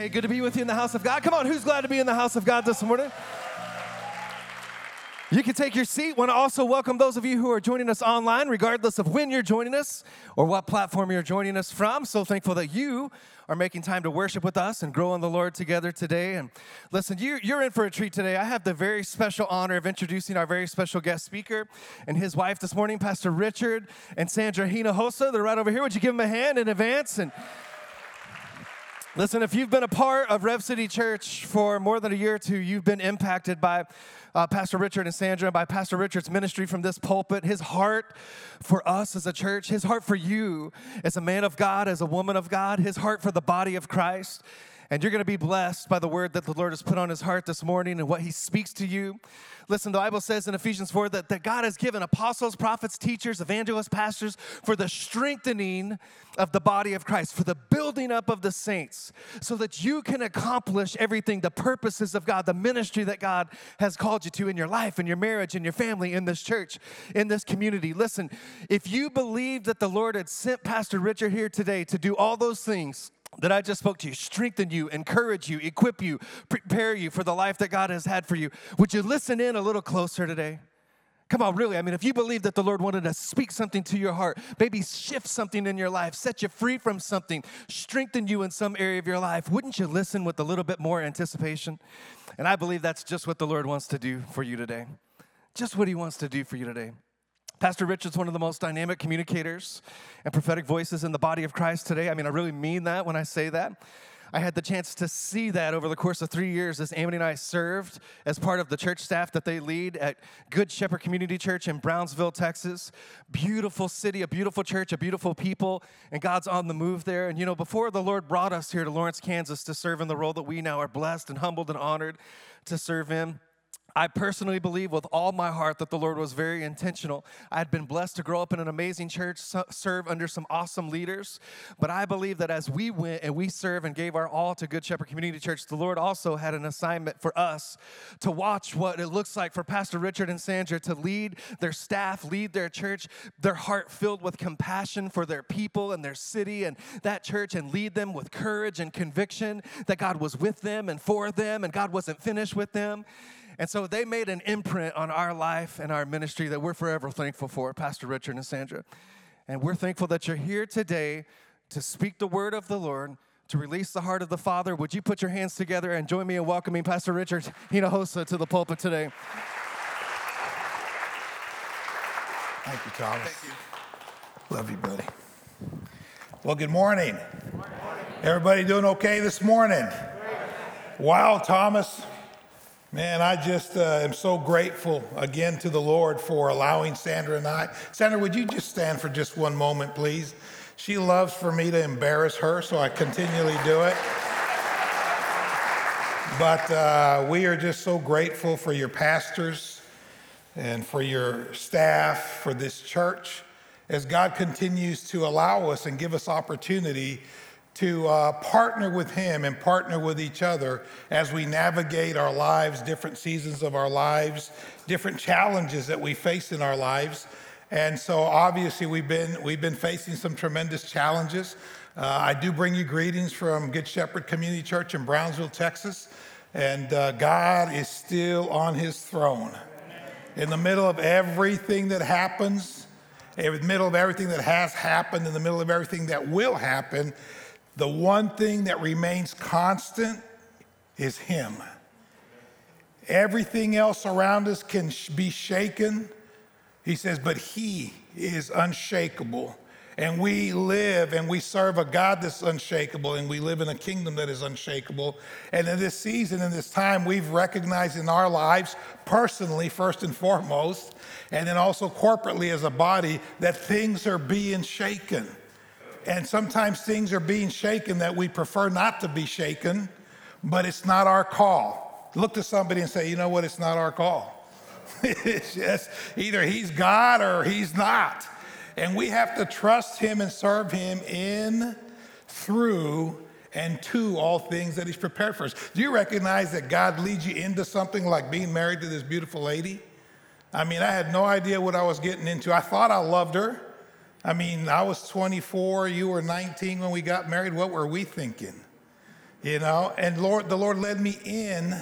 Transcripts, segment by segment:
Hey, good to be with you in the house of God. Come on, who's glad to be in the house of God this morning? You can take your seat. Want to also welcome those of you who are joining us online, regardless of when you're joining us or what platform you're joining us from. So thankful that you are making time to worship with us and grow in the Lord together today. And listen, you, you're in for a treat today. I have the very special honor of introducing our very special guest speaker and his wife this morning, Pastor Richard and Sandra Hinojosa. They're right over here. Would you give them a hand in advance? And Listen, if you've been a part of Rev City Church for more than a year or two, you've been impacted by uh, Pastor Richard and Sandra, by Pastor Richard's ministry from this pulpit, his heart for us as a church, his heart for you as a man of God, as a woman of God, his heart for the body of Christ. And you're going to be blessed by the word that the Lord has put on his heart this morning and what he speaks to you. Listen, the Bible says in Ephesians 4 that, that God has given apostles, prophets, teachers, evangelists, pastors for the strengthening of the body of Christ, for the building up of the saints, so that you can accomplish everything, the purposes of God, the ministry that God has called you to in your life, in your marriage, in your family, in this church, in this community. Listen, if you believe that the Lord had sent Pastor Richard here today to do all those things, that I just spoke to you, strengthen you, encourage you, equip you, prepare you for the life that God has had for you. Would you listen in a little closer today? Come on, really. I mean, if you believe that the Lord wanted to speak something to your heart, maybe shift something in your life, set you free from something, strengthen you in some area of your life, wouldn't you listen with a little bit more anticipation? And I believe that's just what the Lord wants to do for you today. Just what He wants to do for you today. Pastor Rich is one of the most dynamic communicators and prophetic voices in the body of Christ today. I mean, I really mean that when I say that. I had the chance to see that over the course of three years as Amity and I served as part of the church staff that they lead at Good Shepherd Community Church in Brownsville, Texas. Beautiful city, a beautiful church, a beautiful people, and God's on the move there. And you know, before the Lord brought us here to Lawrence, Kansas to serve in the role that we now are blessed and humbled and honored to serve in, I personally believe with all my heart that the Lord was very intentional. I had been blessed to grow up in an amazing church, serve under some awesome leaders. But I believe that as we went and we served and gave our all to Good Shepherd Community Church, the Lord also had an assignment for us to watch what it looks like for Pastor Richard and Sandra to lead their staff, lead their church, their heart filled with compassion for their people and their city and that church, and lead them with courage and conviction that God was with them and for them, and God wasn't finished with them. And so they made an imprint on our life and our ministry that we're forever thankful for, Pastor Richard and Sandra. And we're thankful that you're here today to speak the word of the Lord, to release the heart of the Father. Would you put your hands together and join me in welcoming Pastor Richard Hinojosa to the pulpit today? Thank you, Thomas. Thank you. Love you, buddy. Well, good morning. Good morning. Everybody doing okay this morning? Wow, Thomas. Man, I just uh, am so grateful again to the Lord for allowing Sandra and I. Sandra, would you just stand for just one moment, please? She loves for me to embarrass her, so I continually do it. But uh, we are just so grateful for your pastors and for your staff, for this church, as God continues to allow us and give us opportunity to uh, partner with Him and partner with each other as we navigate our lives, different seasons of our lives, different challenges that we face in our lives. And so, obviously, we've been, we've been facing some tremendous challenges. Uh, I do bring you greetings from Good Shepherd Community Church in Brownsville, Texas. And uh, God is still on his throne. In the middle of everything that happens, in the middle of everything that has happened, in the middle of everything that will happen, the one thing that remains constant is Him. Everything else around us can be shaken. He says, but He is unshakable. And we live and we serve a God that's unshakable, and we live in a kingdom that is unshakable. And in this season, in this time, we've recognized in our lives, personally, first and foremost, and then also corporately as a body, that things are being shaken. And sometimes things are being shaken that we prefer not to be shaken, but it's not our call. Look to somebody and say, you know what, it's not our call. it's just either he's God or he's not. And we have to trust him and serve him in, through, and to all things that he's prepared for us. Do you recognize that God leads you into something like being married to this beautiful lady? I mean, I had no idea what I was getting into. I thought I loved her. I mean, I was 24, you were 19 when we got married. What were we thinking? You know, and Lord, the Lord led me in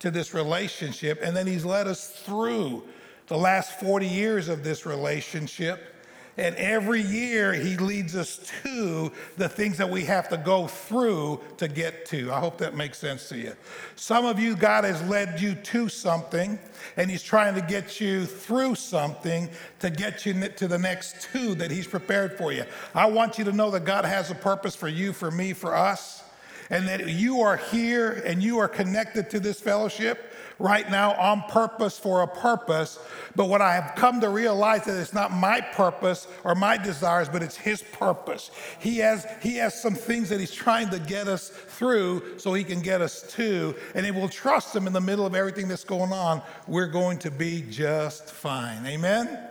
to this relationship, and then He's led us through the last 40 years of this relationship. And every year he leads us to the things that we have to go through to get to. I hope that makes sense to you. Some of you, God has led you to something, and he's trying to get you through something to get you to the next two that he's prepared for you. I want you to know that God has a purpose for you, for me, for us, and that you are here and you are connected to this fellowship right now on purpose for a purpose. But what I have come to realize that it's not my purpose or my desires, but it's his purpose. He has, he has some things that he's trying to get us through so he can get us to. And if we'll trust him in the middle of everything that's going on, we're going to be just fine. Amen?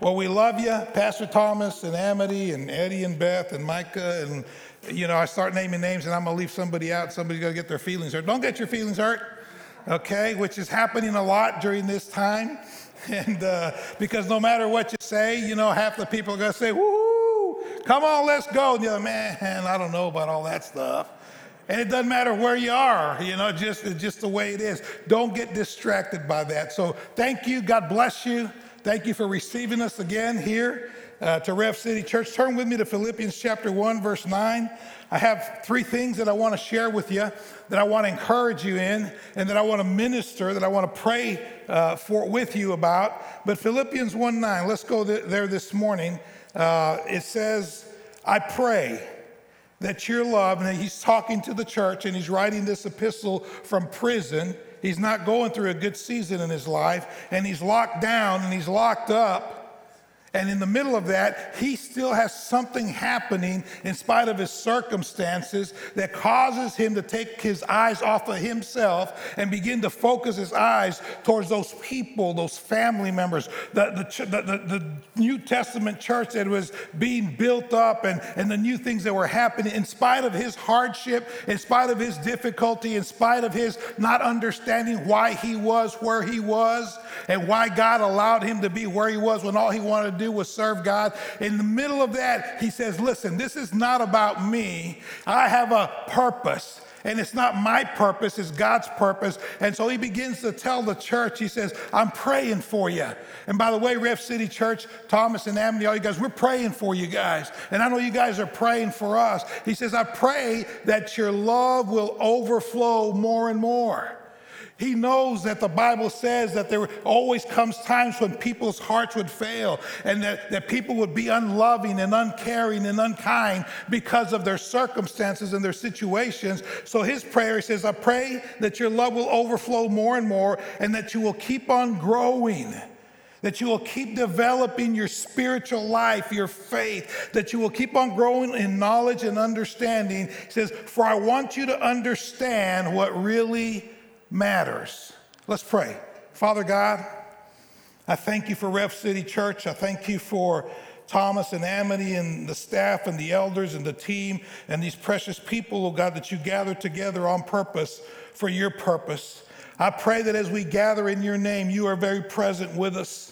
Well, we love you, Pastor Thomas and Amity and Eddie and Beth and Micah and you know, I start naming names and I'm gonna leave somebody out. Somebody's gonna get their feelings hurt. Don't get your feelings hurt okay, which is happening a lot during this time. And uh, because no matter what you say, you know, half the people are going to say, woo, come on, let's go. And you're like, man, I don't know about all that stuff. And it doesn't matter where you are, you know, just, just the way it is. Don't get distracted by that. So thank you. God bless you. Thank you for receiving us again here uh, to Rev City Church. Turn with me to Philippians chapter 1, verse 9. I have three things that I want to share with you, that I want to encourage you in, and that I want to minister, that I want to pray uh, for with you about. But Philippians 1 9, let's go th- there this morning. Uh, it says, I pray that your love, and he's talking to the church and he's writing this epistle from prison. He's not going through a good season in his life, and he's locked down and he's locked up. And in the middle of that, he still has something happening in spite of his circumstances that causes him to take his eyes off of himself and begin to focus his eyes towards those people, those family members, the, the, the, the, New Testament church that was being built up and, and the new things that were happening. In spite of his hardship, in spite of his difficulty, in spite of his not understanding why he was where he was and why God allowed him to be where he was when all he wanted do was serve God. In the middle of that, he says, Listen, this is not about me. I have a purpose. And it's not my purpose, it's God's purpose. And so he begins to tell the church, he says, I'm praying for you. And by the way, Rev City Church, Thomas and Amity, all you guys, we're praying for you guys. And I know you guys are praying for us. He says, I pray that your love will overflow more and more. He knows that the Bible says that there always comes times when people's hearts would fail and that, that people would be unloving and uncaring and unkind because of their circumstances and their situations. So his prayer says, I pray that your love will overflow more and more and that you will keep on growing that you will keep developing your spiritual life, your faith, that you will keep on growing in knowledge and understanding. He says, For I want you to understand what really matters. Let's pray. Father God, I thank you for Rev City Church. I thank you for Thomas and Amity and the staff and the elders and the team and these precious people, oh God, that you gather together on purpose for your purpose. I pray that as we gather in your name, you are very present with us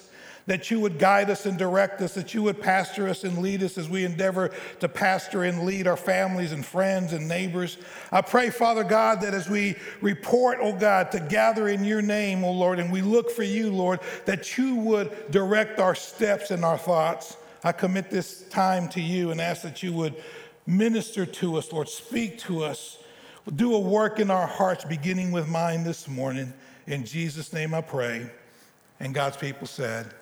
that you would guide us and direct us, that you would pastor us and lead us as we endeavor to pastor and lead our families and friends and neighbors. I pray, Father God, that as we report, oh God, to gather in your name, oh Lord, and we look for you, Lord, that you would direct our steps and our thoughts. I commit this time to you and ask that you would minister to us, Lord, speak to us. Do a work in our hearts, beginning with mine this morning. In Jesus' name I pray. And God's people said,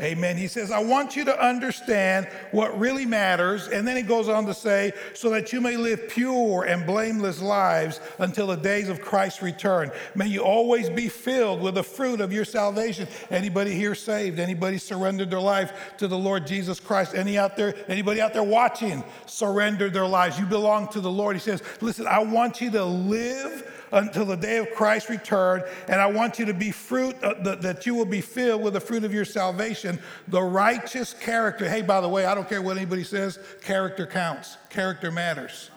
Amen. He says, I want you to understand what really matters. And then he goes on to say, so that you may live pure and blameless lives until the days of Christ's return. May you always be filled with the fruit of your salvation. Anybody here saved? Anybody surrendered their life to the Lord Jesus Christ? Any out there, anybody out there watching surrendered their lives? You belong to the Lord. He says, listen, I want you to live until the day of Christ's return. And I want you to be fruit, uh, the, that you will be filled with the fruit of your salvation, the righteous character. Hey, by the way, I don't care what anybody says, character counts, character matters.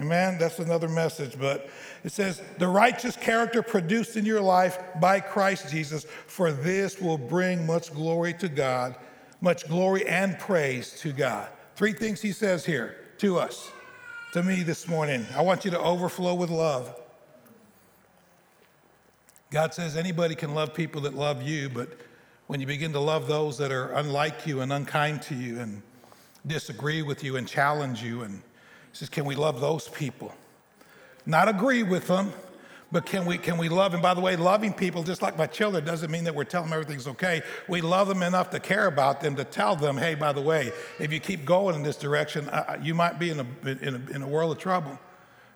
Amen. That's another message, but it says, the righteous character produced in your life by Christ Jesus, for this will bring much glory to God, much glory and praise to God. Three things he says here to us. to me this morning. I want you to overflow with love. God says anybody can love people that love you, but when you begin to love those that are unlike you and unkind to you and disagree with you and challenge you, and he says, Can we love those people? Not agree with them, but can we can we love? And by the way, loving people, just like my children, doesn't mean that we're telling them everything's okay. We love them enough to care about them to tell them, hey, by the way, if you keep going in this direction, uh, you might be in a, in a in a world of trouble.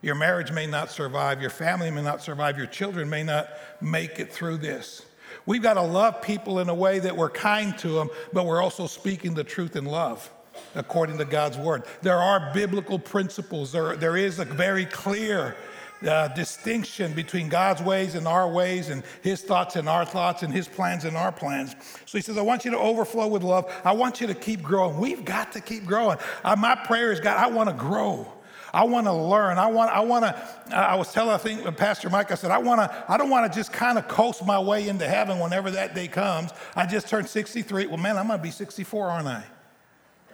Your marriage may not survive. Your family may not survive. Your children may not make it through this. We've got to love people in a way that we're kind to them, but we're also speaking the truth in love according to God's word. There are biblical principles. There, there is a very clear uh, distinction between God's ways and our ways, and His thoughts and our thoughts, and His plans and our plans. So He says, I want you to overflow with love. I want you to keep growing. We've got to keep growing. Uh, my prayer is, God, I want to grow. I want to learn. I want. I want to. I was telling I think Pastor Mike. I said I want to. I don't want to just kind of coast my way into heaven whenever that day comes. I just turned 63. Well, man, I'm going to be 64, aren't I?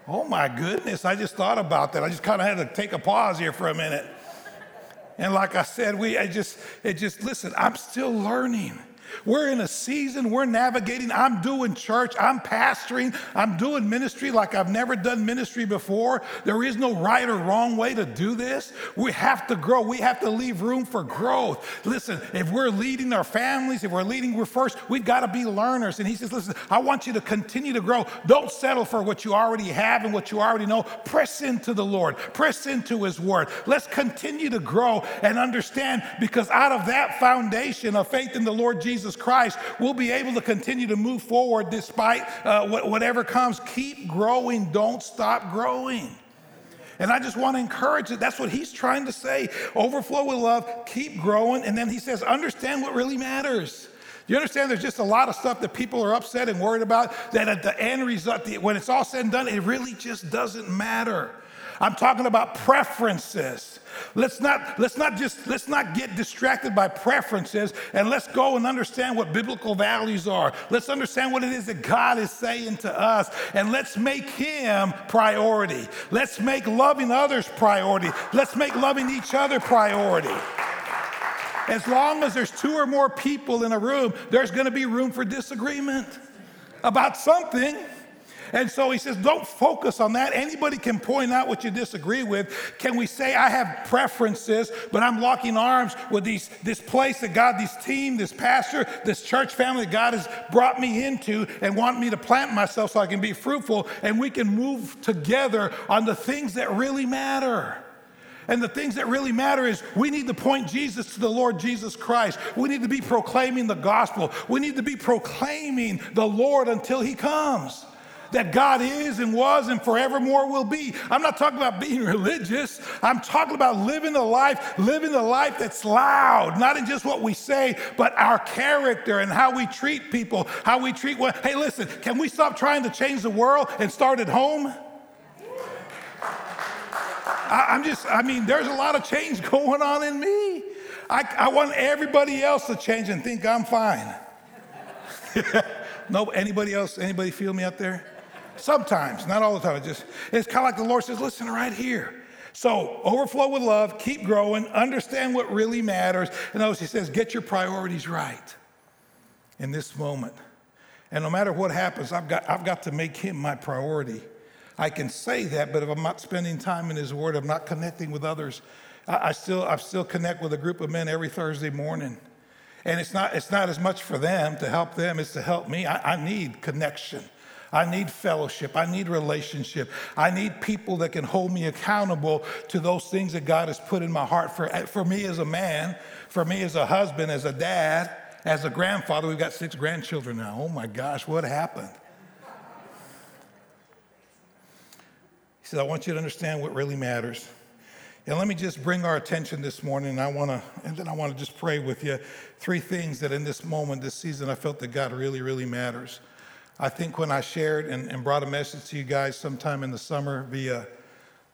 Oh my goodness! I just thought about that. I just kind of had to take a pause here for a minute. And like I said, we I just it just listen, I'm still learning. We're in a season, we're navigating. I'm doing church, I'm pastoring, I'm doing ministry like I've never done ministry before. There is no right or wrong way to do this. We have to grow, we have to leave room for growth. Listen, if we're leading our families, if we're leading, we're first, we've got to be learners. And he says, Listen, I want you to continue to grow. Don't settle for what you already have and what you already know. Press into the Lord, press into his word. Let's continue to grow and understand because out of that foundation of faith in the Lord Jesus. Jesus Christ, we'll be able to continue to move forward despite uh, whatever comes. Keep growing, don't stop growing. And I just want to encourage it. That's what he's trying to say. Overflow with love, keep growing. And then he says, understand what really matters. You understand there's just a lot of stuff that people are upset and worried about that at the end result, when it's all said and done, it really just doesn't matter. I'm talking about preferences. Let's not, let's not just, let's not get distracted by preferences and let's go and understand what biblical values are. Let's understand what it is that God is saying to us and let's make Him priority. Let's make loving others priority. Let's make loving each other priority. As long as there's two or more people in a room, there's going to be room for disagreement about something. And so he says, don't focus on that. Anybody can point out what you disagree with. Can we say, I have preferences, but I'm locking arms with these, this place that God, this team, this pastor, this church family that God has brought me into and want me to plant myself so I can be fruitful and we can move together on the things that really matter. And the things that really matter is we need to point Jesus to the Lord Jesus Christ. We need to be proclaiming the gospel. We need to be proclaiming the Lord until he comes that God is and was and forevermore will be. I'm not talking about being religious. I'm talking about living a life, living a life that's loud, not in just what we say, but our character and how we treat people, how we treat what. Hey, listen, can we stop trying to change the world and start at home? I, am just, I mean, there's a lot of change going on in me. I, I want everybody else to change and think I'm fine. no, anybody else, anybody feel me out there? Sometimes, not all the time. Just it's kind of like the Lord says, listen right here. So overflow with love, keep growing, understand what really matters. And notice he says, get your priorities right in this moment. And no matter what happens, I've got, I've got to make him my priority. I can say that, but if I'm not spending time in his word, I'm not connecting with others. I, I still, I still connect with a group of men every Thursday morning. And it's not, it's not as much for them to help them, it's to help me. I, I need connection. I need fellowship. I need relationship. I need people that can hold me accountable to those things that God has put in my heart for, for me as a man, for me as a husband, as a dad, as a grandfather. We've got six grandchildren now. Oh my gosh, what happened? He said, I want you to understand what really matters. And let me just bring our attention this morning. I want to, and then I want to just pray with you. Three things that in this moment, this season, I felt that God really, really matters. I think when I shared and, and brought a message to you guys sometime in the summer via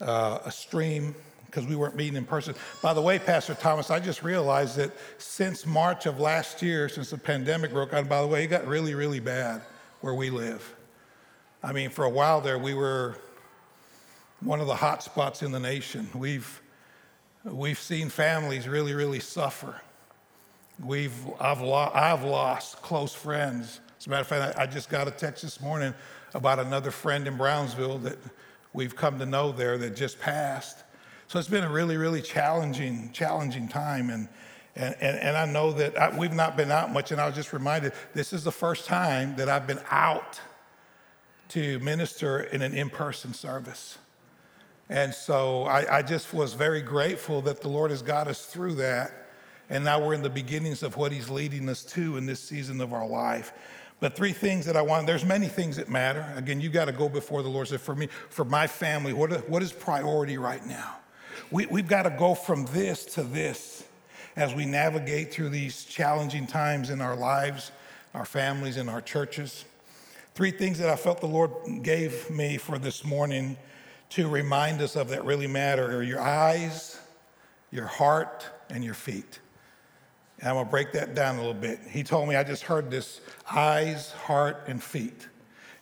uh, a stream, because we weren't meeting in person. By the way, Pastor Thomas, I just realized that since March of last year, since the pandemic broke out, by the way, it got really, really bad where we live. I mean, for a while there, we were one of the hot spots in the nation. We've We've seen families really, really suffer. We've, I've, lo- I've lost close friends. As a matter of fact, I, just got a text this morning about another friend in Brownsville that we've come to know there that just passed. So it's been a really, really challenging, challenging time. And, and, and, and I know that I, we've not been out much. And I was just reminded this is the first time that I've been out to minister in an in person service. And so I, I, just was very grateful that the Lord has got us through that. And now we're in the beginnings of what He's leading us to in this season of our life. But three things that I want, there's many things that matter. Again, you got to go before the Lord. So for me, for my family, what, what is priority right now? We, we've got to go from this to this as we navigate through these challenging times in our lives, our families, and our churches. Three things that I felt the Lord gave me for this morning to remind us of that really matter are your eyes, your heart, and your feet. And I'm gonna break that down a little bit. He told me, I just heard this eyes, heart, and feet.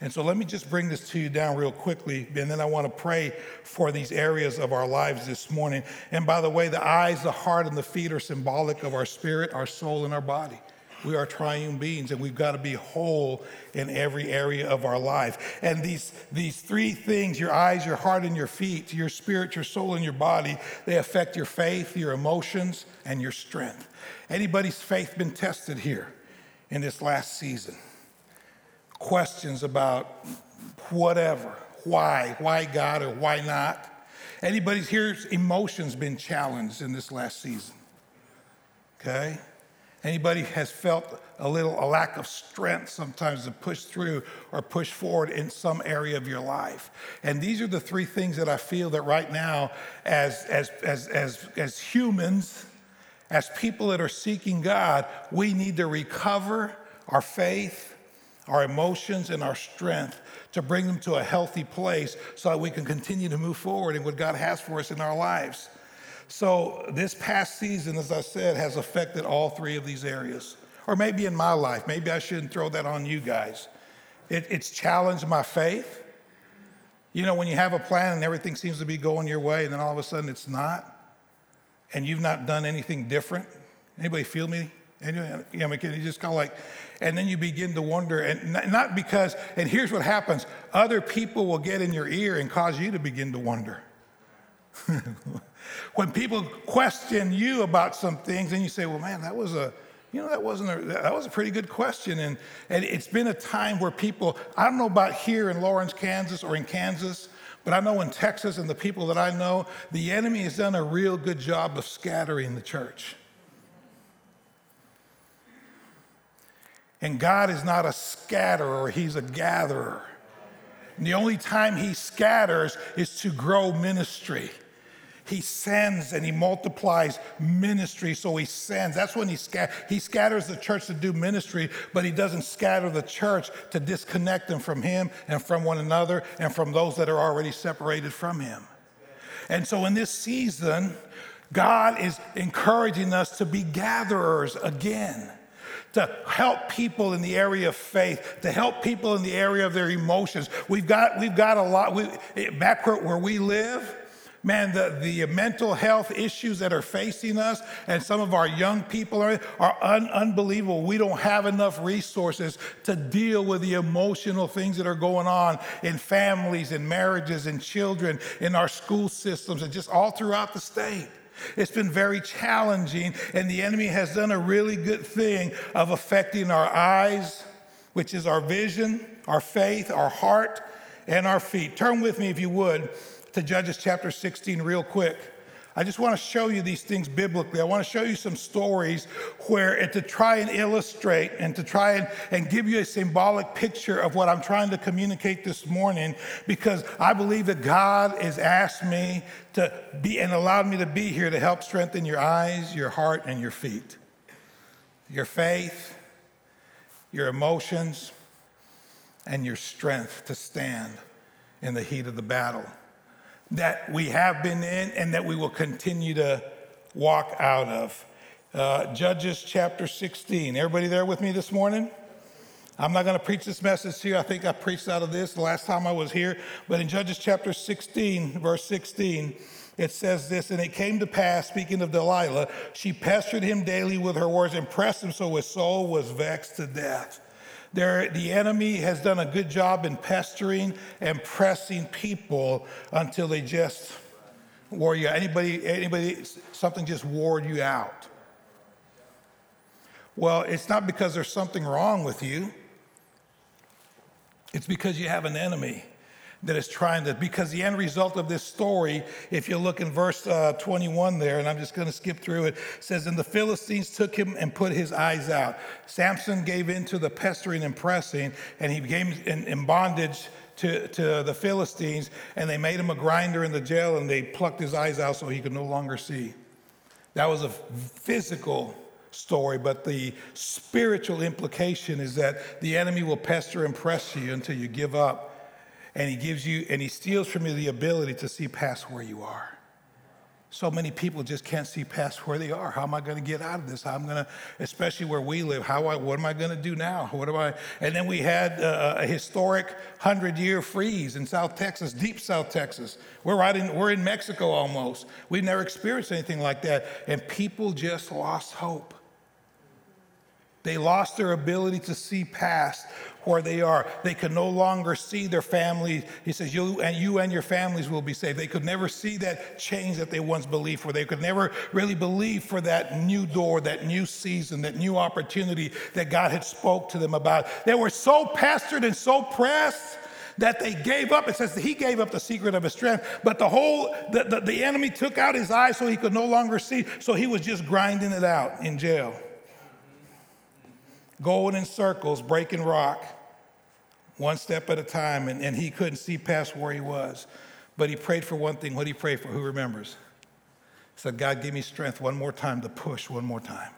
And so let me just bring this to you down real quickly, and then I want to pray for these areas of our lives this morning. And by the way, the eyes, the heart, and the feet are symbolic of our spirit, our soul, and our body. We are triune beings and we've got to be whole in every area of our life. And these, these three things your eyes, your heart, and your feet, your spirit, your soul, and your body they affect your faith, your emotions, and your strength. Anybody's faith been tested here in this last season? Questions about whatever, why, why God or why not? Anybody's here's emotions been challenged in this last season? Okay? Anybody has felt a little a lack of strength sometimes to push through or push forward in some area of your life. And these are the three things that I feel that right now as as as as, as humans as people that are seeking God, we need to recover our faith, our emotions, and our strength to bring them to a healthy place so that we can continue to move forward in what God has for us in our lives. So, this past season, as I said, has affected all three of these areas. Or maybe in my life, maybe I shouldn't throw that on you guys. It, it's challenged my faith. You know, when you have a plan and everything seems to be going your way, and then all of a sudden it's not, and you've not done anything different. Anybody feel me? You know, you just kind of like, and then you begin to wonder, and not because, and here's what happens other people will get in your ear and cause you to begin to wonder. when people question you about some things and you say, well, man, that was a, you know, that wasn't a, that was a pretty good question. And, and it's been a time where people, I don't know about here in Lawrence, Kansas or in Kansas, but I know in Texas and the people that I know, the enemy has done a real good job of scattering the church. And God is not a scatterer, He's a gatherer. And the only time He scatters is to grow ministry. He sends and he multiplies ministry, so he sends. That's when he, he scatters the church to do ministry, but he doesn't scatter the church to disconnect them from him and from one another and from those that are already separated from him. And so in this season, God is encouraging us to be gatherers again to help people in the area of faith, to help people in the area of their emotions. We've got, we've got a lot, we, back where we live, man, the, the mental health issues that are facing us and some of our young people are, are un, unbelievable. We don't have enough resources to deal with the emotional things that are going on in families and marriages and children, in our school systems, and just all throughout the state. It's been very challenging, and the enemy has done a really good thing of affecting our eyes, which is our vision, our faith, our heart, and our feet. Turn with me, if you would, to Judges chapter 16 real quick. I just want to show you these things biblically. I want to show you some stories where it to try and illustrate and to try and, and give you a symbolic picture of what I'm trying to communicate this morning because I believe that God has asked me to be and allowed me to be here to help strengthen your eyes, your heart, and your feet. Your faith, your emotions, and your strength to stand in the heat of the battle that we have been in and that we will continue to walk out of. Uh, Judges chapter 16. Everybody there with me this morning? I'm not going to preach this message here. I think I preached out of this the last time I was here. But in Judges chapter 16, verse 16, it says this, and it came to pass, speaking of Delilah, she pestered him daily with her words and pressed him so his soul was vexed to death. The enemy has done a good job in pestering and pressing people until they just wore you out. Anybody, anybody, something just wore you out. Well, it's not because there's something wrong with you. It's because you have an enemy that is trying to, because the end result of this story, if you look in verse uh, 21 there, and I'm just going to skip through it, says, And the Philistines took him and put his eyes out. Samson gave in to the pestering and pressing, and he became in, in bondage to, to the Philistines, and they made him a grinder in the jail, and they plucked his eyes out so he could no longer see. That was a physical story, but the spiritual implication is that the enemy will pester and press you until you give up and he gives you and he steals from you the ability to see past where you are. So many people just can't see past where they are. How am I going to get out of this? How am I going to, especially where we live? How I, what am I going to do now? What am I? And then we had uh, a historic hundred-year freeze in South Texas, deep South Texas. We're right in, we're in Mexico almost. We've never experienced anything like that, and people just lost hope. They lost their ability to see past where they are. They could no longer see their family. He says, you and you and your families will be saved. They could never see that change that they once believed for. They could never really believe for that new door, that new season, that new opportunity that God had spoke to them about. They were so pestered and so pressed that they gave up. It says that he gave up the secret of his strength, but the whole the, the, the enemy took out his eyes so he could no longer see. So he was just grinding it out in jail going in circles, breaking rock, one step at a time, and, and he couldn't see past where he was. But he prayed for one thing. What did he pray for? Who remembers? He said, God, give me strength one more time to push one more time.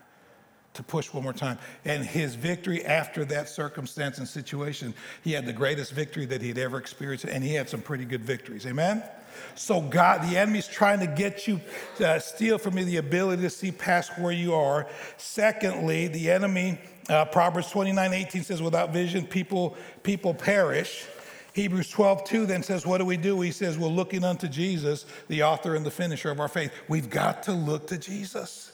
To push one more time. And his victory after that circumstance and situation, he had the greatest victory that he'd ever experienced, and he had some pretty good victories. Amen? So, God, the enemy's trying to get you to uh, steal from you the ability to see past where you are. Secondly, the enemy uh, Proverbs 29 18 says, without vision, people, people perish. Hebrews 12, 2 then says, What do we do? He says, We're looking unto Jesus, the author and the finisher of our faith. We've got to look to Jesus.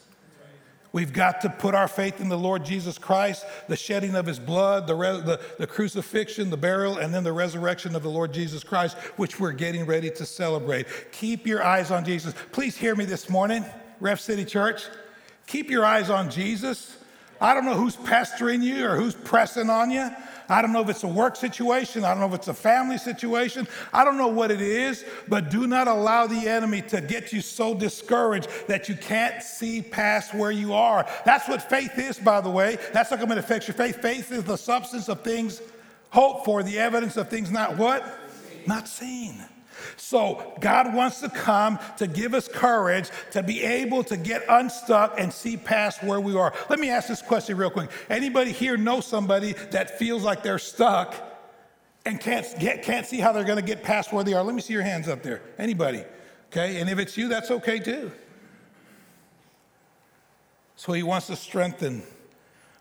We've got to put our faith in the Lord Jesus Christ, the shedding of his blood, the, re- the, the, crucifixion, the burial, and then the resurrection of the Lord Jesus Christ, which we're getting ready to celebrate. Keep your eyes on Jesus. Please hear me this morning, Rev City Church. Keep your eyes on Jesus. I don't know who's pestering you or who's pressing on you. I don't know if it's a work situation. I don't know if it's a family situation. I don't know what it is, but do not allow the enemy to get you so discouraged that you can't see past where you are. That's what faith is, by the way. That's not going to affect your faith. Faith is the substance of things hoped for, the evidence of things not what? Not seen. So God wants to come to give us courage to be able to get unstuck and see past where we are. Let me ask this question real quick. Anybody here know somebody that feels like they're stuck and can't get, can't see how they're going to get past where they are? Let me see your hands up there. Anybody? Okay, and if it's you, that's okay too. So he wants to strengthen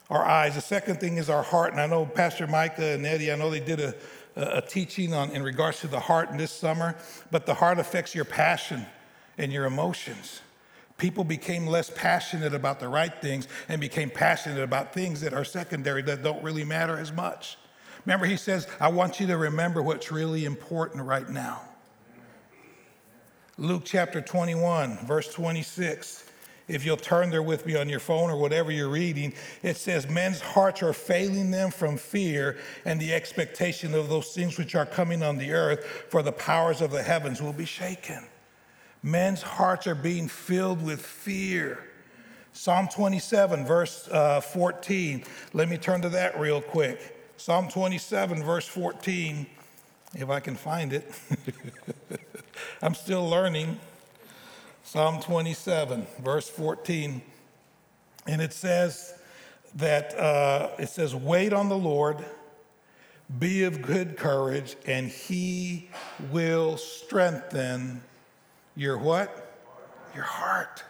our eyes. The second thing is our heart. And I know Pastor Micah and Eddie, I know they did a a teaching on in regards to the heart in this summer, but the heart affects your passion and your emotions. People became less passionate about the right things and became passionate about things that are secondary that don't really matter as much. Remember, he says, I want you to remember what's really important right now. Luke chapter 21, verse 26 if you'll turn there with me on your phone or whatever you're reading, it says, Men's hearts are failing them from fear and the expectation of those things which are coming on the earth, for the powers of the heavens will be shaken. Men's hearts are being filled with fear. Psalm 27, verse uh, 14. Let me turn to that real quick. Psalm 27, verse 14, if I can find it. I'm still learning. Psalm 27, verse 14. And it says that, uh, it says, wait on the Lord, be of good courage, and he will strengthen your what? Your heart.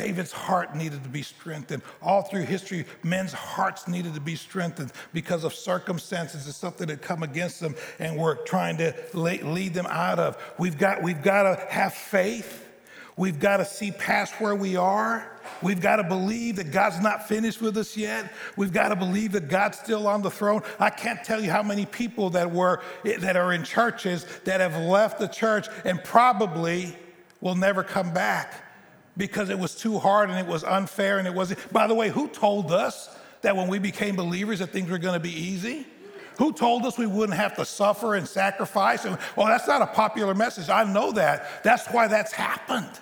David's heart needed to be strengthened. All through history, men's hearts needed to be strengthened because of circumstances and stuff that come against them and we're trying to lead them out of. We've got, we've got to have faith. We've got to see past where we are. We've got to believe that God's not finished with us yet. We've got to believe that God's still on the throne. I can't tell you how many people that were that are in churches that have left the church and probably will never come back because it was too hard and it was unfair and it wasn't. By the way, who told us that when we became believers that things were going to be easy? Who told us we wouldn't have to suffer and sacrifice? And, well, that's not a popular message. I know that. That's why that's happened.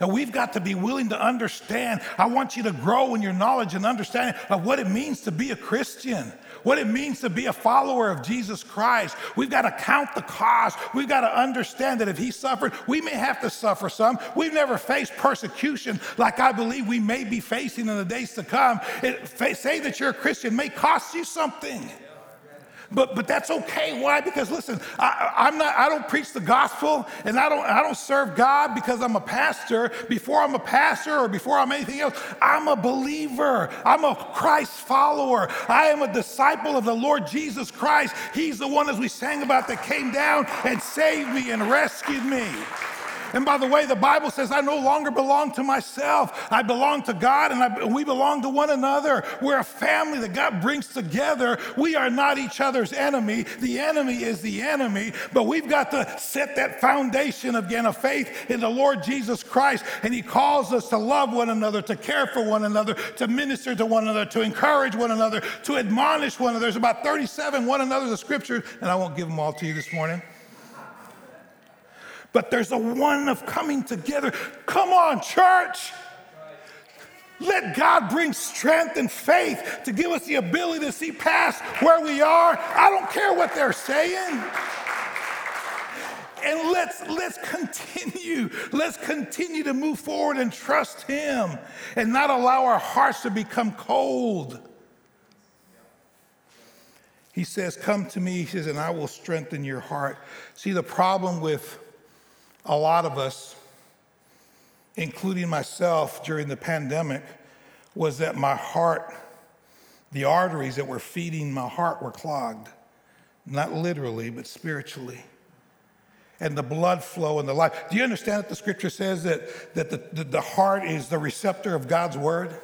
And we've got to be willing to understand. I want you to grow in your knowledge and understanding of what it means to be a Christian, what it means to be a follower of Jesus Christ. We've got to count the cost. We've got to understand that if he suffered, we may have to suffer some. We've never faced persecution like I believe we may be facing in the days to come. It, say that you're a Christian may cost you something. But, but that's okay. Why? Because listen, I, I'm not, I don't preach the gospel and I don't, I don't serve God because I'm a pastor. Before I'm a pastor or before I'm anything else, I'm a believer. I'm a Christ follower. I am a disciple of the Lord Jesus Christ. He's the one, as we sang about, that came down and saved me and rescued me. And by the way, the Bible says, I no longer belong to myself. I belong to God and, I, we belong to one another. We're a family that God brings together. We are not each other's enemy. The enemy is the enemy, but we've got to set that foundation again of faith in the Lord Jesus Christ. And He calls us to love one another, to care for one another, to minister to one another, to encourage one another, to admonish one another. There's about 37 one another the scriptures, and I won't give them all to you this morning but there's a one of coming together. Come on, church. Let God bring strength and faith to give us the ability to see past where we are. I don't care what they're saying. And let's let's continue. Let's continue to move forward and trust him and not allow our hearts to become cold. He says, Come to me, he says, and I will strengthen your heart. See, the problem with a lot of us, including myself during the pandemic, was that my heart, the arteries that were feeding my heart were clogged. Not literally, but spiritually. And the blood flow and the life. Do you understand that the scripture says that, that the, the, the heart is the receptor of God's word?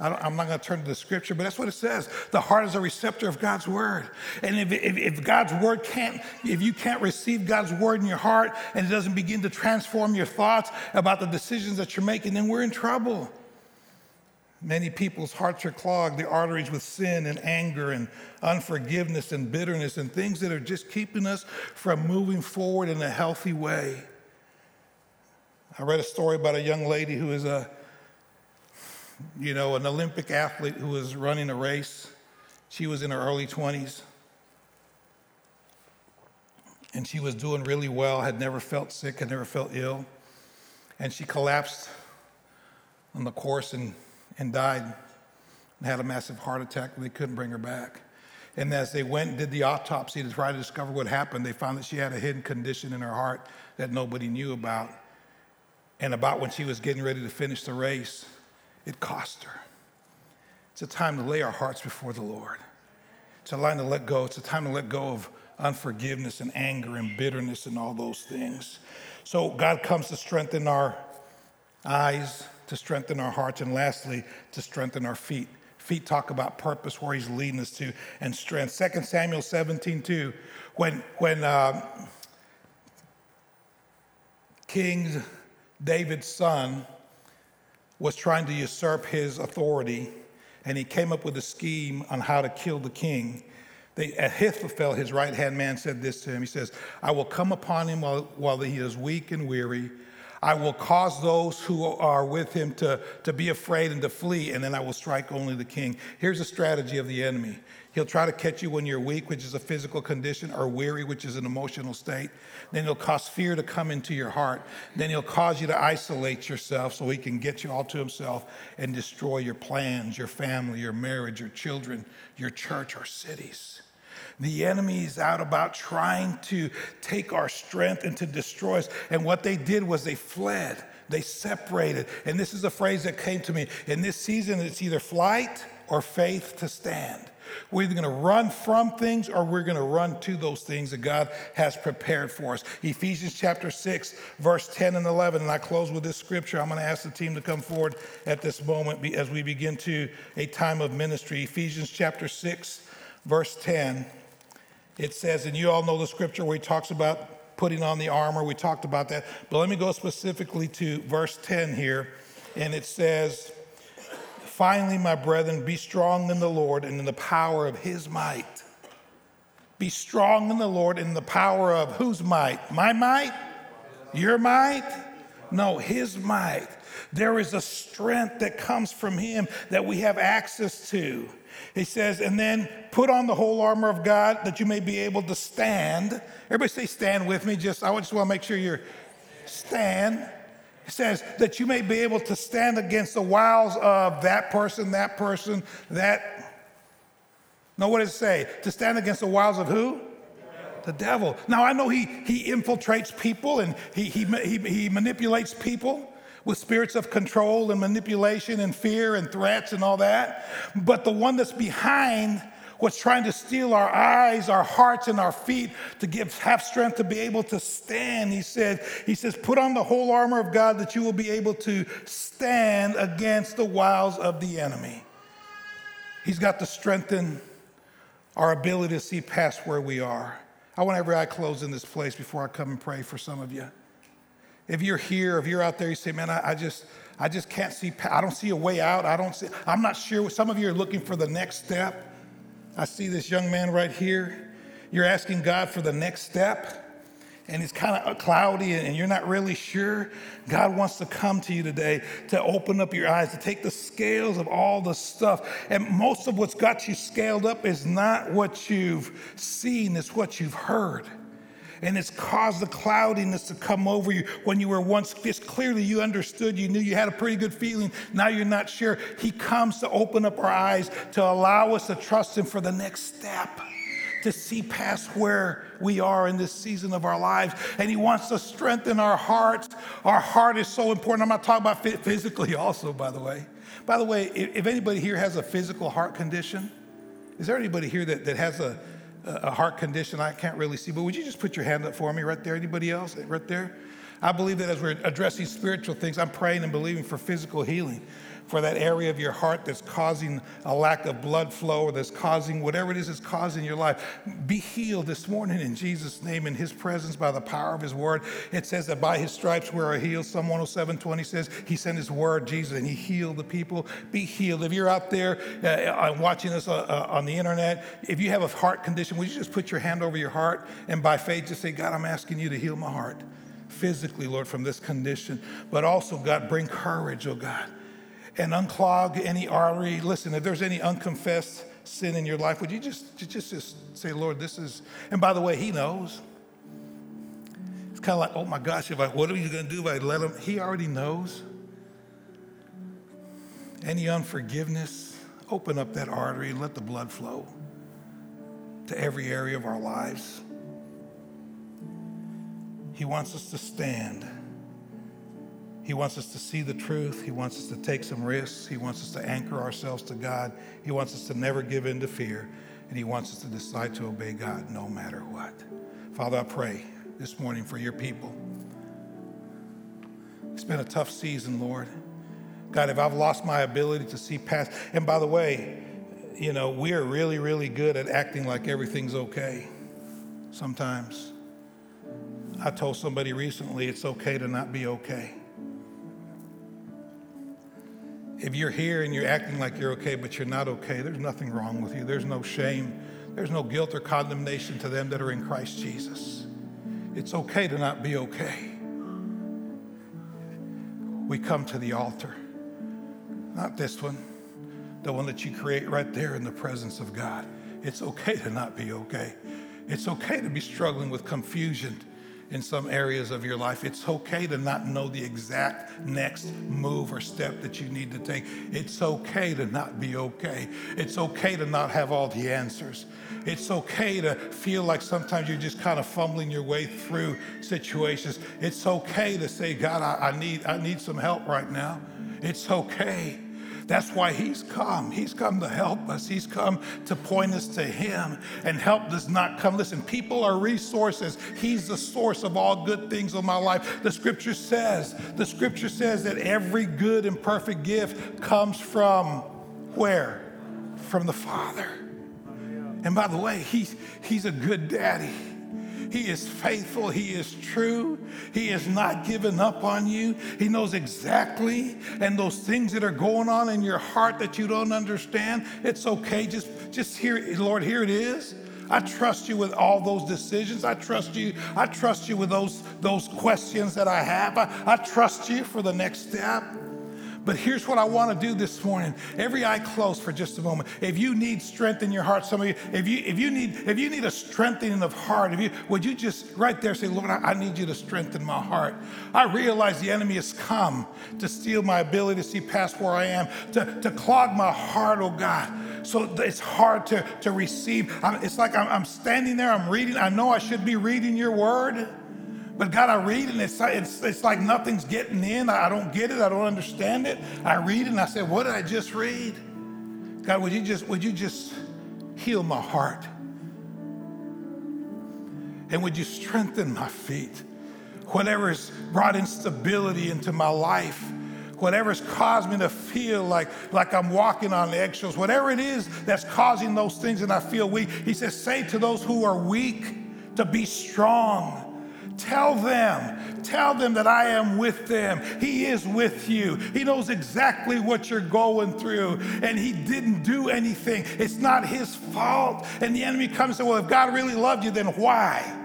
I am not going to turn to the scripture, but that's what it says. The heart is a receptor of God's word. And if, if, if, God's word can't, if you can't receive God's word in your heart and it doesn't begin to transform your thoughts about the decisions that you're making, then we're in trouble. Many people's hearts are clogged, the arteries with sin and anger and unforgiveness and bitterness and things that are just keeping us from moving forward in a healthy way. I read a story about a young lady who is a you know, an Olympic athlete who was running a race. She was in her early 20s. And she was doing really well, had never felt sick, had never felt ill. And she collapsed on the course and, and died and had a massive heart attack, they couldn't bring her back. And as they went and did the autopsy to try to discover what happened, they found that she had a hidden condition in her heart that nobody knew about. And about when she was getting ready to finish the race, it cost her. It's a time to lay our hearts before the Lord. It's a time to let go. It's a time to let go of unforgiveness and anger and bitterness and all those things. So God comes to strengthen our eyes, to strengthen our hearts, and lastly, to strengthen our feet. Feet talk about purpose, where He's leading us to, and strength. 2 Samuel 17, 2, when, when uh, King David's son, was trying to usurp his authority, and he came up with a scheme on how to kill the king. They, Ahithophel, his right hand man, said this to him. He says, I will come upon him while, while he is weak and weary. I will cause those who are with him to, to be afraid and to flee, and then I will strike only the king. Here's a strategy of the enemy He'll try to catch you when you're weak, which is a physical condition, or weary, which is an emotional state. Then he'll cause fear to come into your heart. Then he'll cause you to isolate yourself so he can get you all to himself and destroy your plans, your family, your marriage, your children, your church, or cities. The enemy is out about trying to take our strength and to destroy us. And what they did was they fled. They separated. And this is a phrase that came to me. In this season, it's either flight or faith to stand. We're either going to run from things or we're going to run to those things that God has prepared for us. Ephesians chapter 6, verse 10 and 11. And I close with this scripture. I'm going to ask the team to come forward at this moment as we begin to a time of ministry. Ephesians chapter 6, verse 10. It says, and you all know the scripture where he talks about putting on the armor. We talked about that. But let me go specifically to verse 10 here. And it says, Finally, my brethren, be strong in the Lord and in the power of his might. Be strong in the Lord and in the power of whose might? My might? Your might? No, his might. There is a strength that comes from him that we have access to. He says, and then put on the whole armor of God that you may be able to stand. Everybody say, stand with me. Just, I just want to make sure you're stand says that you may be able to stand against the wiles of that person, that person, that. No, what does it say? To stand against the wiles of who? The devil. Now, I know he, he infiltrates people and he, he, he, he manipulates people with spirits of control and manipulation and fear and threats and all that. But the one that's behind what's trying to steal our eyes, our hearts, and our feet to give have strength to be able to stand. He said, He says, put on the whole armor of God that you will be able to stand against the wiles of the enemy. He's got to strengthen our ability to see past where we are. I want every eye closed in this place before I come and pray for some of you. If you're here, if you're out there, you say, man, I, I just, I just can't see, I don't see a way out. I don't see, I'm not sure. Some of you are looking for the next step. I see this young man right here. You're asking God for the next step, and it's kind of uh, cloudy and you're not really sure. God wants to come to you today to open up your eyes, to take the scales of all the stuff. And most of what's got you scaled up is not what you've seen, it's what you've heard and it's caused the cloudiness to come over you when you were once just clearly you understood, you knew you had a pretty good feeling. Now you're not sure. He comes to open up our eyes to allow us to trust Him for the next step. To see past where we are in this season of our lives. And He wants to strengthen our hearts. Our heart is so important. I'm not talking about physically, also, by the way. By the way, if anybody here has a physical heart condition, is there anybody here that, that has a, a heart condition I can't really see, but would you just put your hand up for me right there? Anybody else? Right there? I believe that as we're addressing spiritual things, I'm praying and believing for physical healing for that area of your heart that's causing a lack of blood flow or that's causing whatever it is that's causing your life. Be healed this morning in Jesus' name, in His presence, by the power of His word. It says that by His stripes we are healed. Psalm 107 20 says He sent His word, Jesus, and He healed the people. Be healed. If you're out there uh, uh watching this uh, uh, on the internet, if you have a heart condition, would you just put your hand over your heart and by faith just say, God, I'm asking you to heal my heart physically, Lord, from this condition, but also, God, bring courage, oh God and unclog any artery. Listen, if there's any unconfessed sin in your life, would you just, just, just say, Lord, this is, and by the way, He knows. It's kind of like, oh my gosh, if I, what are you going to do if I let Him? He already knows. Any unforgiveness, open up that artery let the blood flow to every area of our lives. He wants us to stand. He wants us to see the truth. He wants us to take some risks. He wants us to anchor ourselves to God. He wants us to never give in to fear. And He wants us to decide to obey God no matter what. Father, I pray this morning for your people. It's been a tough season, Lord. God, if I've lost my ability to see past, and by the way, you know, we are really, really good at acting like everything's okay sometimes. I told somebody recently it's okay to not be okay. If you're here and you're acting like you're okay, but you're not okay, there's nothing wrong with you. There's no shame. There's no guilt or condemnation to them that are in Christ Jesus. It's okay to not be okay. We come to the altar, not this one, the one that you create right there in the presence of God. It's okay to not be okay. It's okay to be struggling with confusion in some areas of your life. It's okay to not know the exact next move or step that you need to take. It's okay to not be okay. It's okay to not have all the answers. It's okay to feel like sometimes you're just kind of fumbling your way through situations. It's okay to say, God, I, I need, I need some help right now. It's okay. That's why he's come. He's come to help us. He's come to point us to him. And help does not come. Listen, people are resources. He's the source of all good things in my life. The scripture says, the scripture says that every good and perfect gift comes from where? From the Father. And by the way, he's, he's a good daddy. He is faithful. He is true. He has not given up on you. He knows exactly. And those things that are going on in your heart that you don't understand, it's okay. Just, just hear, Lord, here it is. I trust you with all those decisions. I trust you. I trust you with those, those questions that I have. I, I trust you for the next step. But here's what I want to do this morning. Every eye closed for just a moment. If you need strength in your heart, some of you, if you if you need if you need a strengthening of heart, if you would you just right there say, Lord, I, I need you to strengthen my heart. I realize the enemy has come to steal my ability to see past where I am, to, to clog my heart, oh God. So it's hard to, to receive. I'm, it's like I'm, I'm standing there, I'm reading. I know I should be reading your word. But God, I read and it's, it's, it's like nothing's getting in. I don't get it. I don't understand it. I read and I say, what did I just read? God, would you just, would you just heal my heart? And would you strengthen my feet? Whatever's brought instability into my life, whatever's caused me to feel like, like I'm walking on eggshells, whatever it is that's causing those things and I feel weak, he says, say to those who are weak to be strong. Tell them, tell them that I am with them. He is with you. He knows exactly what you're going through, and He didn't do anything. It's not His fault. And the enemy comes and says, Well, if God really loved you, then why?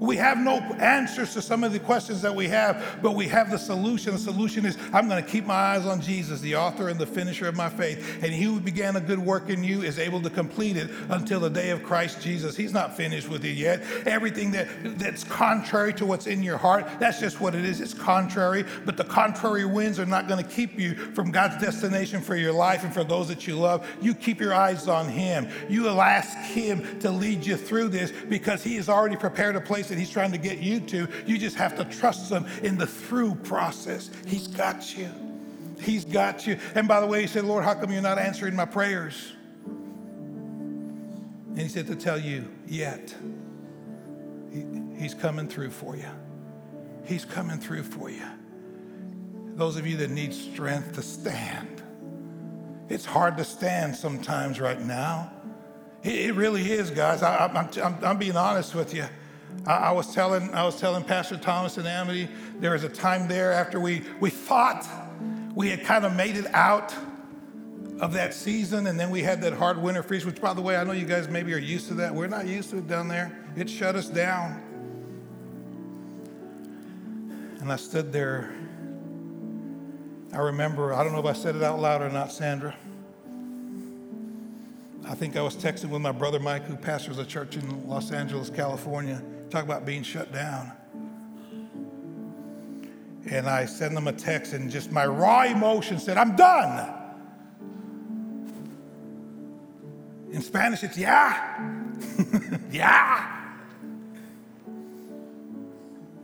We have no answers to some of the questions that we have, but we have the solution. The solution is I'm going to keep my eyes on Jesus, the author and the finisher of my faith. And he who began a good work in you is able to complete it until the day of Christ Jesus. He's not finished with it yet. Everything that, that's contrary to what's in your heart, that's just what it is. It's contrary, but the contrary winds are not going to keep you from God's destination for your life and for those that you love. You keep your eyes on him. You will ask him to lead you through this because he has already prepared a place that He's trying to get you to. You just have to trust Him in the through process. He's got you. He's got you. And by the way, He said, Lord, how come you're not answering my prayers? And He said, to tell you, yet. He, he's coming through for you. He's coming through for you. Those of you that need strength to stand, it's hard to stand sometimes right now. It, really is, guys. I, am being honest with you. I, I, was telling, I was telling Pastor Thomas and Amity, there was a time there after we, we thought we had kind of made it out of that season, and then we had that hard winter freeze, which, by the way, I know you guys maybe are used to that. We're not used to it down there. It shut us down. And I stood there. I remember, I don't know if I said it out loud or not, Sandra. I think I was texting with my brother Mike, who pastors a church in Los Angeles, California. Talk about being shut down. And I send them a text, and just my raw emotion said, I'm done. In Spanish, it's yeah. yeah.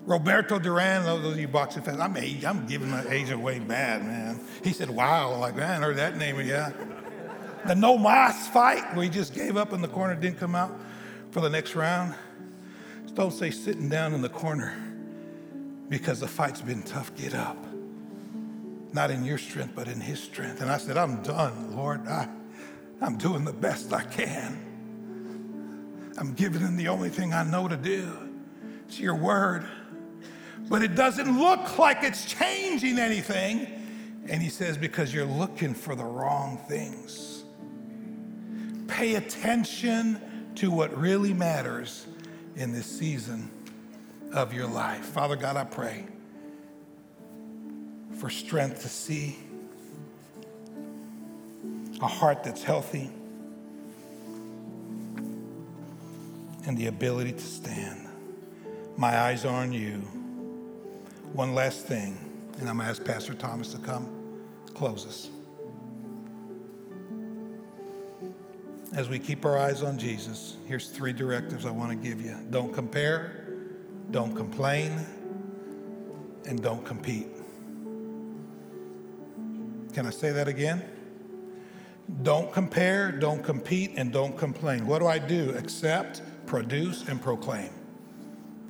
Roberto Duran, those of you boxing fans, I'm, age, I'm giving my age away bad, man. He said, wow, like, man, I heard that name, yeah. The no mas fight, where he just gave up in the corner, didn't come out for the next round. Don't say sitting down in the corner because the fight's been tough. Get up. Not in your strength, but in his strength. And I said, I'm done, Lord. I, I'm doing the best I can. I'm giving him the only thing I know to do. It's your word. But it doesn't look like it's changing anything. And he says, because you're looking for the wrong things. Pay attention to what really matters in this season of your life. Father God, I pray for strength to see, a heart that's healthy, and the ability to stand. My eyes are on you. One last thing, and I'm going to ask Pastor Thomas to come close us. As we keep our eyes on Jesus, here's three directives I want to give you don't compare, don't complain, and don't compete. Can I say that again? Don't compare, don't compete, and don't complain. What do I do? Accept, produce, and proclaim.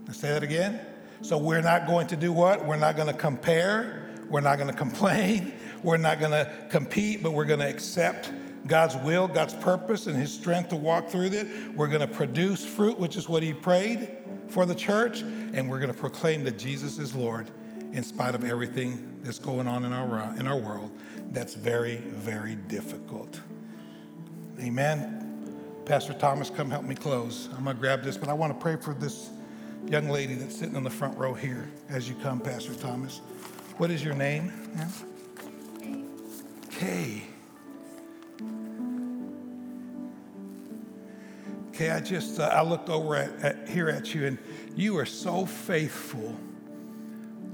I say that again. So we're not going to do what? We're not going to compare. We're not going to complain. We're not going to compete, but we're going to accept God's will, God's purpose, and His strength to walk through it. We're going to produce fruit, which is what He prayed for the church, and we're going to proclaim that Jesus is Lord in spite of everything that's going on in our, uh, in our world. That's very, very difficult. Amen. Pastor Thomas, come help me close. I'm going to grab this, but I want to pray for this young lady that's sitting in the front row here as you come, Pastor Thomas. What is your name? Yeah? Kay. Okay, I just uh, I looked over at, at, here at you, and you are so faithful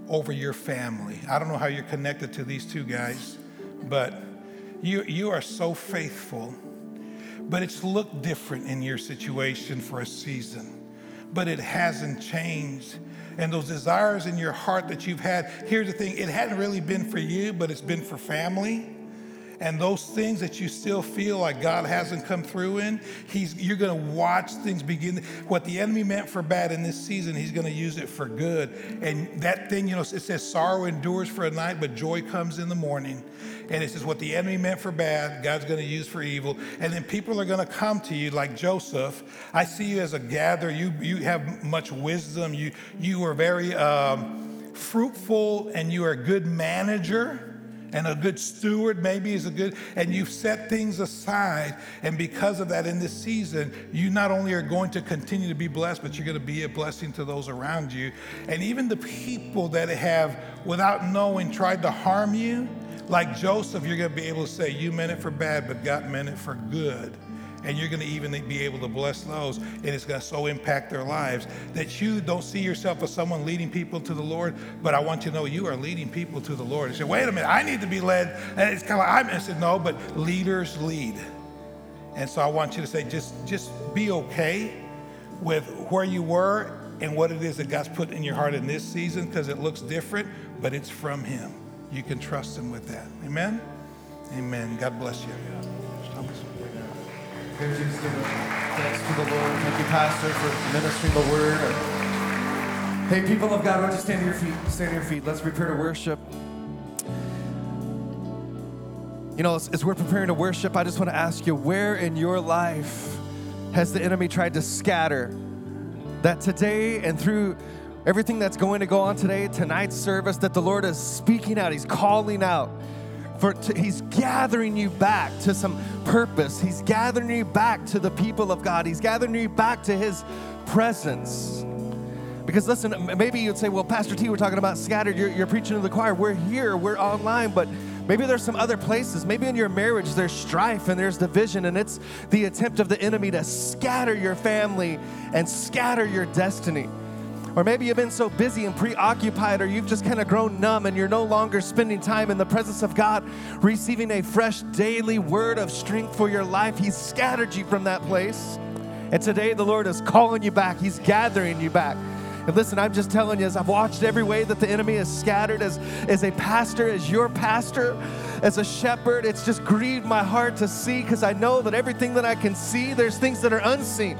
over your family. I don't know how you're connected to these two guys, but you you are so faithful. But it's looked different in your situation for a season, but it hasn't changed. And those desires in your heart that you've had, here's the thing: it hadn't really been for you, but it's been for family and those things that you still feel like God hasn't come through in, he's, you're going to watch things begin. What the enemy meant for bad in this season, he's going to use it for good. And that thing, you know, it says sorrow endures for a night, but joy comes in the morning. And it says what the enemy meant for bad, God's going to use for evil. And then people are going to come to you like Joseph. I see you as a gatherer. You, you have much wisdom. You, you are very um, fruitful and you are a good manager and a good steward maybe is a good, and you've set things aside. And because of that, in this season, you not only are going to continue to be blessed, but you're going to be a blessing to those around you. And even the people that have, without knowing, tried to harm you, like Joseph, you're going to be able to say, You meant it for bad, but God meant it for good and you're going to even be able to bless those, and it's going to so impact their lives that you don't see yourself as someone leading people to the Lord, but I want you to know you are leading people to the Lord. You say, wait a minute, I need to be led. And it's kind of like, I said, no, but leaders lead. And so I want you to say, just, just be okay with where you were and what it is that God's put in your heart in this season because it looks different, but it's from Him. You can trust Him with that. Amen? Amen. God bless you. Thanks to the Lord. Thank you, Pastor, for ministering the word. Hey, people of God, why don't you stand to your feet? Stand to your feet. Let's prepare to worship. You know, as, as we're preparing to worship, I just want to ask you where in your life has the enemy tried to scatter that today and through everything that's going to go on today, tonight's service, that the Lord is speaking out, He's calling out for to, he's gathering you back to some purpose. He's gathering you back to the people of God. He's gathering you back to his presence. Because listen, maybe you'd say, well, Pastor T, we're talking about scattered. You're, you're preaching to the choir. We're here, we're online, but maybe there's some other places. Maybe in your marriage there's strife and there's division, and it's the attempt of the enemy to scatter your family and scatter your destiny. Or maybe you've been so busy and preoccupied, or you've just kind of grown numb and you're no longer spending time in the presence of God, receiving a fresh daily word of strength for your life. He's scattered you from that place. And today the Lord is calling you back, He's gathering you back. And listen, I'm just telling you, as I've watched every way that the enemy is scattered, as, as a pastor, as your pastor, as a shepherd, it's just grieved my heart to see because I know that everything that I can see, there's things that are unseen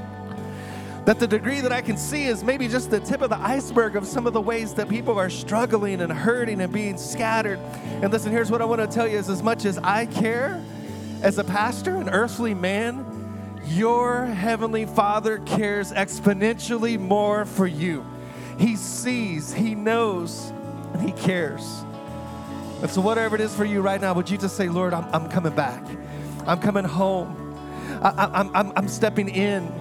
that the degree that I can see is maybe just the tip of the iceberg of some of the ways that people are struggling and hurting and being scattered. And listen, here's what I want to tell you is as much as I care as a pastor, an earthly man, your heavenly Father cares exponentially more for you. He sees, He knows, and He cares. And so, whatever it is for you right now, would you just say, Lord, I'm, I'm coming back? I'm coming home. I, am I'm, I'm stepping in.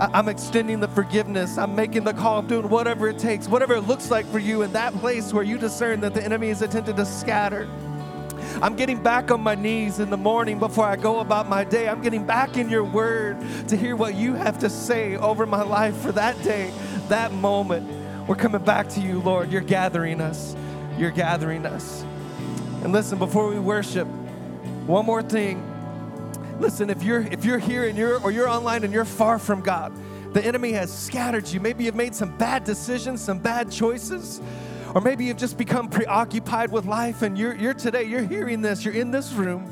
I'm extending the forgiveness. I'm making the call. I'm doing whatever it takes, whatever it looks like for you in that place where you discern that the enemy is attempted to scatter. I'm getting back on my knees in the morning before I go about my day. I'm getting back in your word to hear what you have to say over my life for that day, that moment. We're coming back to you, Lord. You're gathering us. You're gathering us. And listen, before we worship, one more thing. Listen, if you're if you're here and you're or you're online and you're far from God, the enemy has scattered you. Maybe you've made some bad decisions, some bad choices. Or maybe you've just become preoccupied with life and you're, you're today, you're hearing this, you're in this room,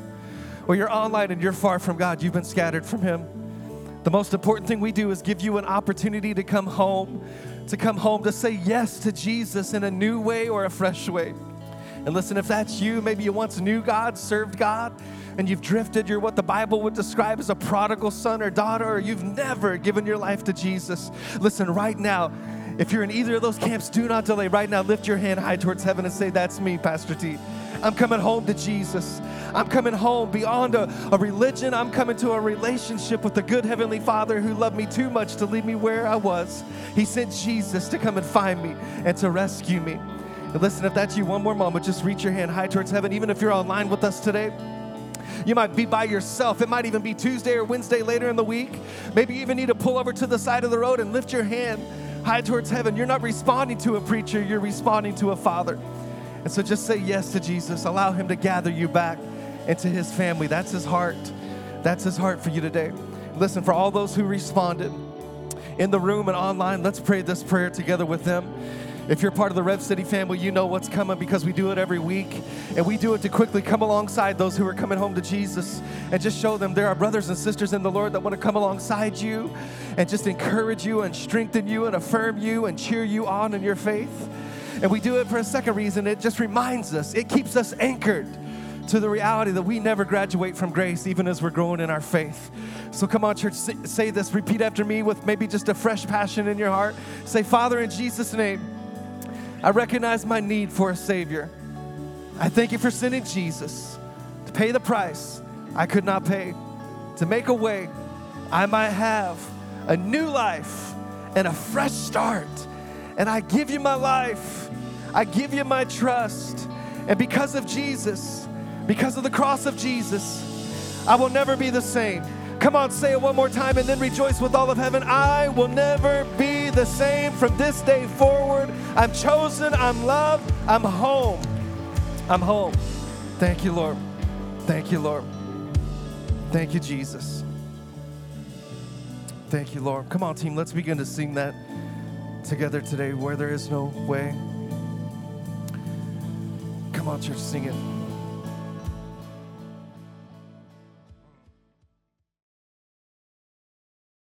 or you're online and you're far from God, you've been scattered from Him. The most important thing we do is give you an opportunity to come home, to come home, to say yes to Jesus in a new way or a fresh way. And listen, if that's you, maybe you once knew God, served God, and you've drifted, you're what the Bible would describe as a prodigal son or daughter, or you've never given your life to Jesus. Listen, right now, if you're in either of those camps, do not delay. Right now, lift your hand high towards heaven and say, That's me, Pastor T. I'm coming home to Jesus. I'm coming home beyond a, a, religion. I'm coming to a relationship with the good Heavenly Father who loved me too much to leave me where I was. He sent Jesus to come and find me and to rescue me. And listen, if that's you, one more moment, just reach your hand high towards heaven. Even if you're online with us today, you might be by yourself. It might even be Tuesday or Wednesday later in the week. Maybe you even need to pull over to the side of the road and lift your hand high towards heaven. You're not responding to a preacher, you're responding to a father. And so just say yes to Jesus. Allow him to gather you back into his family. That's his heart. That's his heart for you today. Listen, for all those who responded in the room and online, let's pray this prayer together with them. If you're part of the Rev City family, you know what's coming because we do it every week. And we do it to quickly come alongside those who are coming home to Jesus and just show them there are brothers and sisters in the Lord that want to come alongside you and just encourage you and strengthen you and affirm you and cheer you on in your faith. And we do it for a second reason it just reminds us, it keeps us anchored to the reality that we never graduate from grace even as we're growing in our faith. So come on, church, say this, repeat after me with maybe just a fresh passion in your heart. Say, Father, in Jesus' name, I recognize my need for a Savior. I thank you for sending Jesus to pay the price I could not pay, to make a way I might have a new life and a fresh start. And I give you my life, I give you my trust. And because of Jesus, because of the cross of Jesus, I will never be the same. Come on, say it one more time and then rejoice with all of heaven. I will never be the same from this day forward. I'm chosen, I'm loved, I'm home. I'm home. Thank you, Lord. Thank you, Lord. Thank you, Jesus. Thank you, Lord. Come on, team, let's begin to sing that together today where there is no way. Come on, church, sing it.